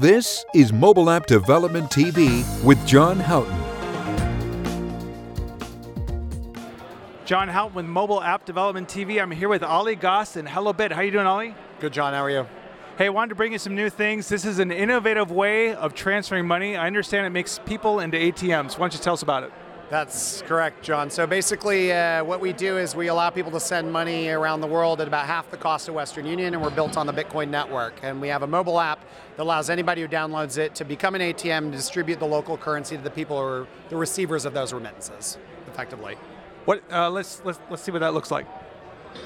This is Mobile App Development TV with John Houghton. John Houghton with Mobile App Development TV. I'm here with Ollie Goss and HelloBit. How you doing, Ollie? Good, John. How are you? Hey, I wanted to bring you some new things. This is an innovative way of transferring money. I understand it makes people into ATMs. Why don't you tell us about it? That's correct, John. So basically, uh, what we do is we allow people to send money around the world at about half the cost of Western Union, and we're built on the Bitcoin network. And we have a mobile app that allows anybody who downloads it to become an ATM and distribute the local currency to the people who are the receivers of those remittances, effectively. What? Uh, let's let's let's see what that looks like.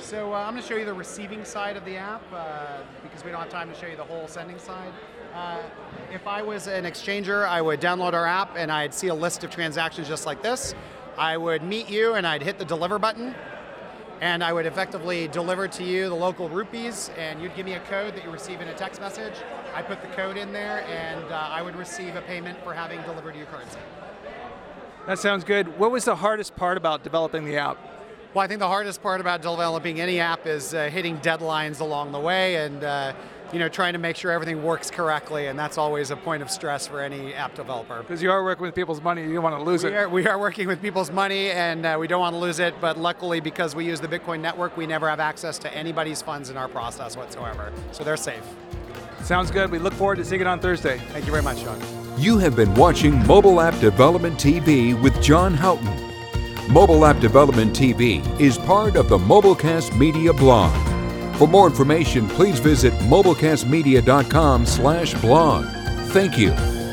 So uh, I'm going to show you the receiving side of the app uh, because we don't have time to show you the whole sending side. Uh, if I was an exchanger, I would download our app and I'd see a list of transactions just like this. I would meet you and I'd hit the deliver button and I would effectively deliver to you the local rupees and you'd give me a code that you receive in a text message. I put the code in there and uh, I would receive a payment for having delivered your currency. That sounds good. What was the hardest part about developing the app? Well, I think the hardest part about developing any app is uh, hitting deadlines along the way and uh, you know trying to make sure everything works correctly, and that's always a point of stress for any app developer. Because you are working with people's money, you don't want to lose we it. Are, we are working with people's money, and uh, we don't want to lose it. But luckily, because we use the Bitcoin network, we never have access to anybody's funds in our process whatsoever, so they're safe. Sounds good. We look forward to seeing it on Thursday. Thank you very much, Sean. You have been watching Mobile App Development TV with John Houghton. Mobile App Development TV is part of the Mobilecast Media blog. For more information, please visit mobilecastmedia.com/blog. Thank you.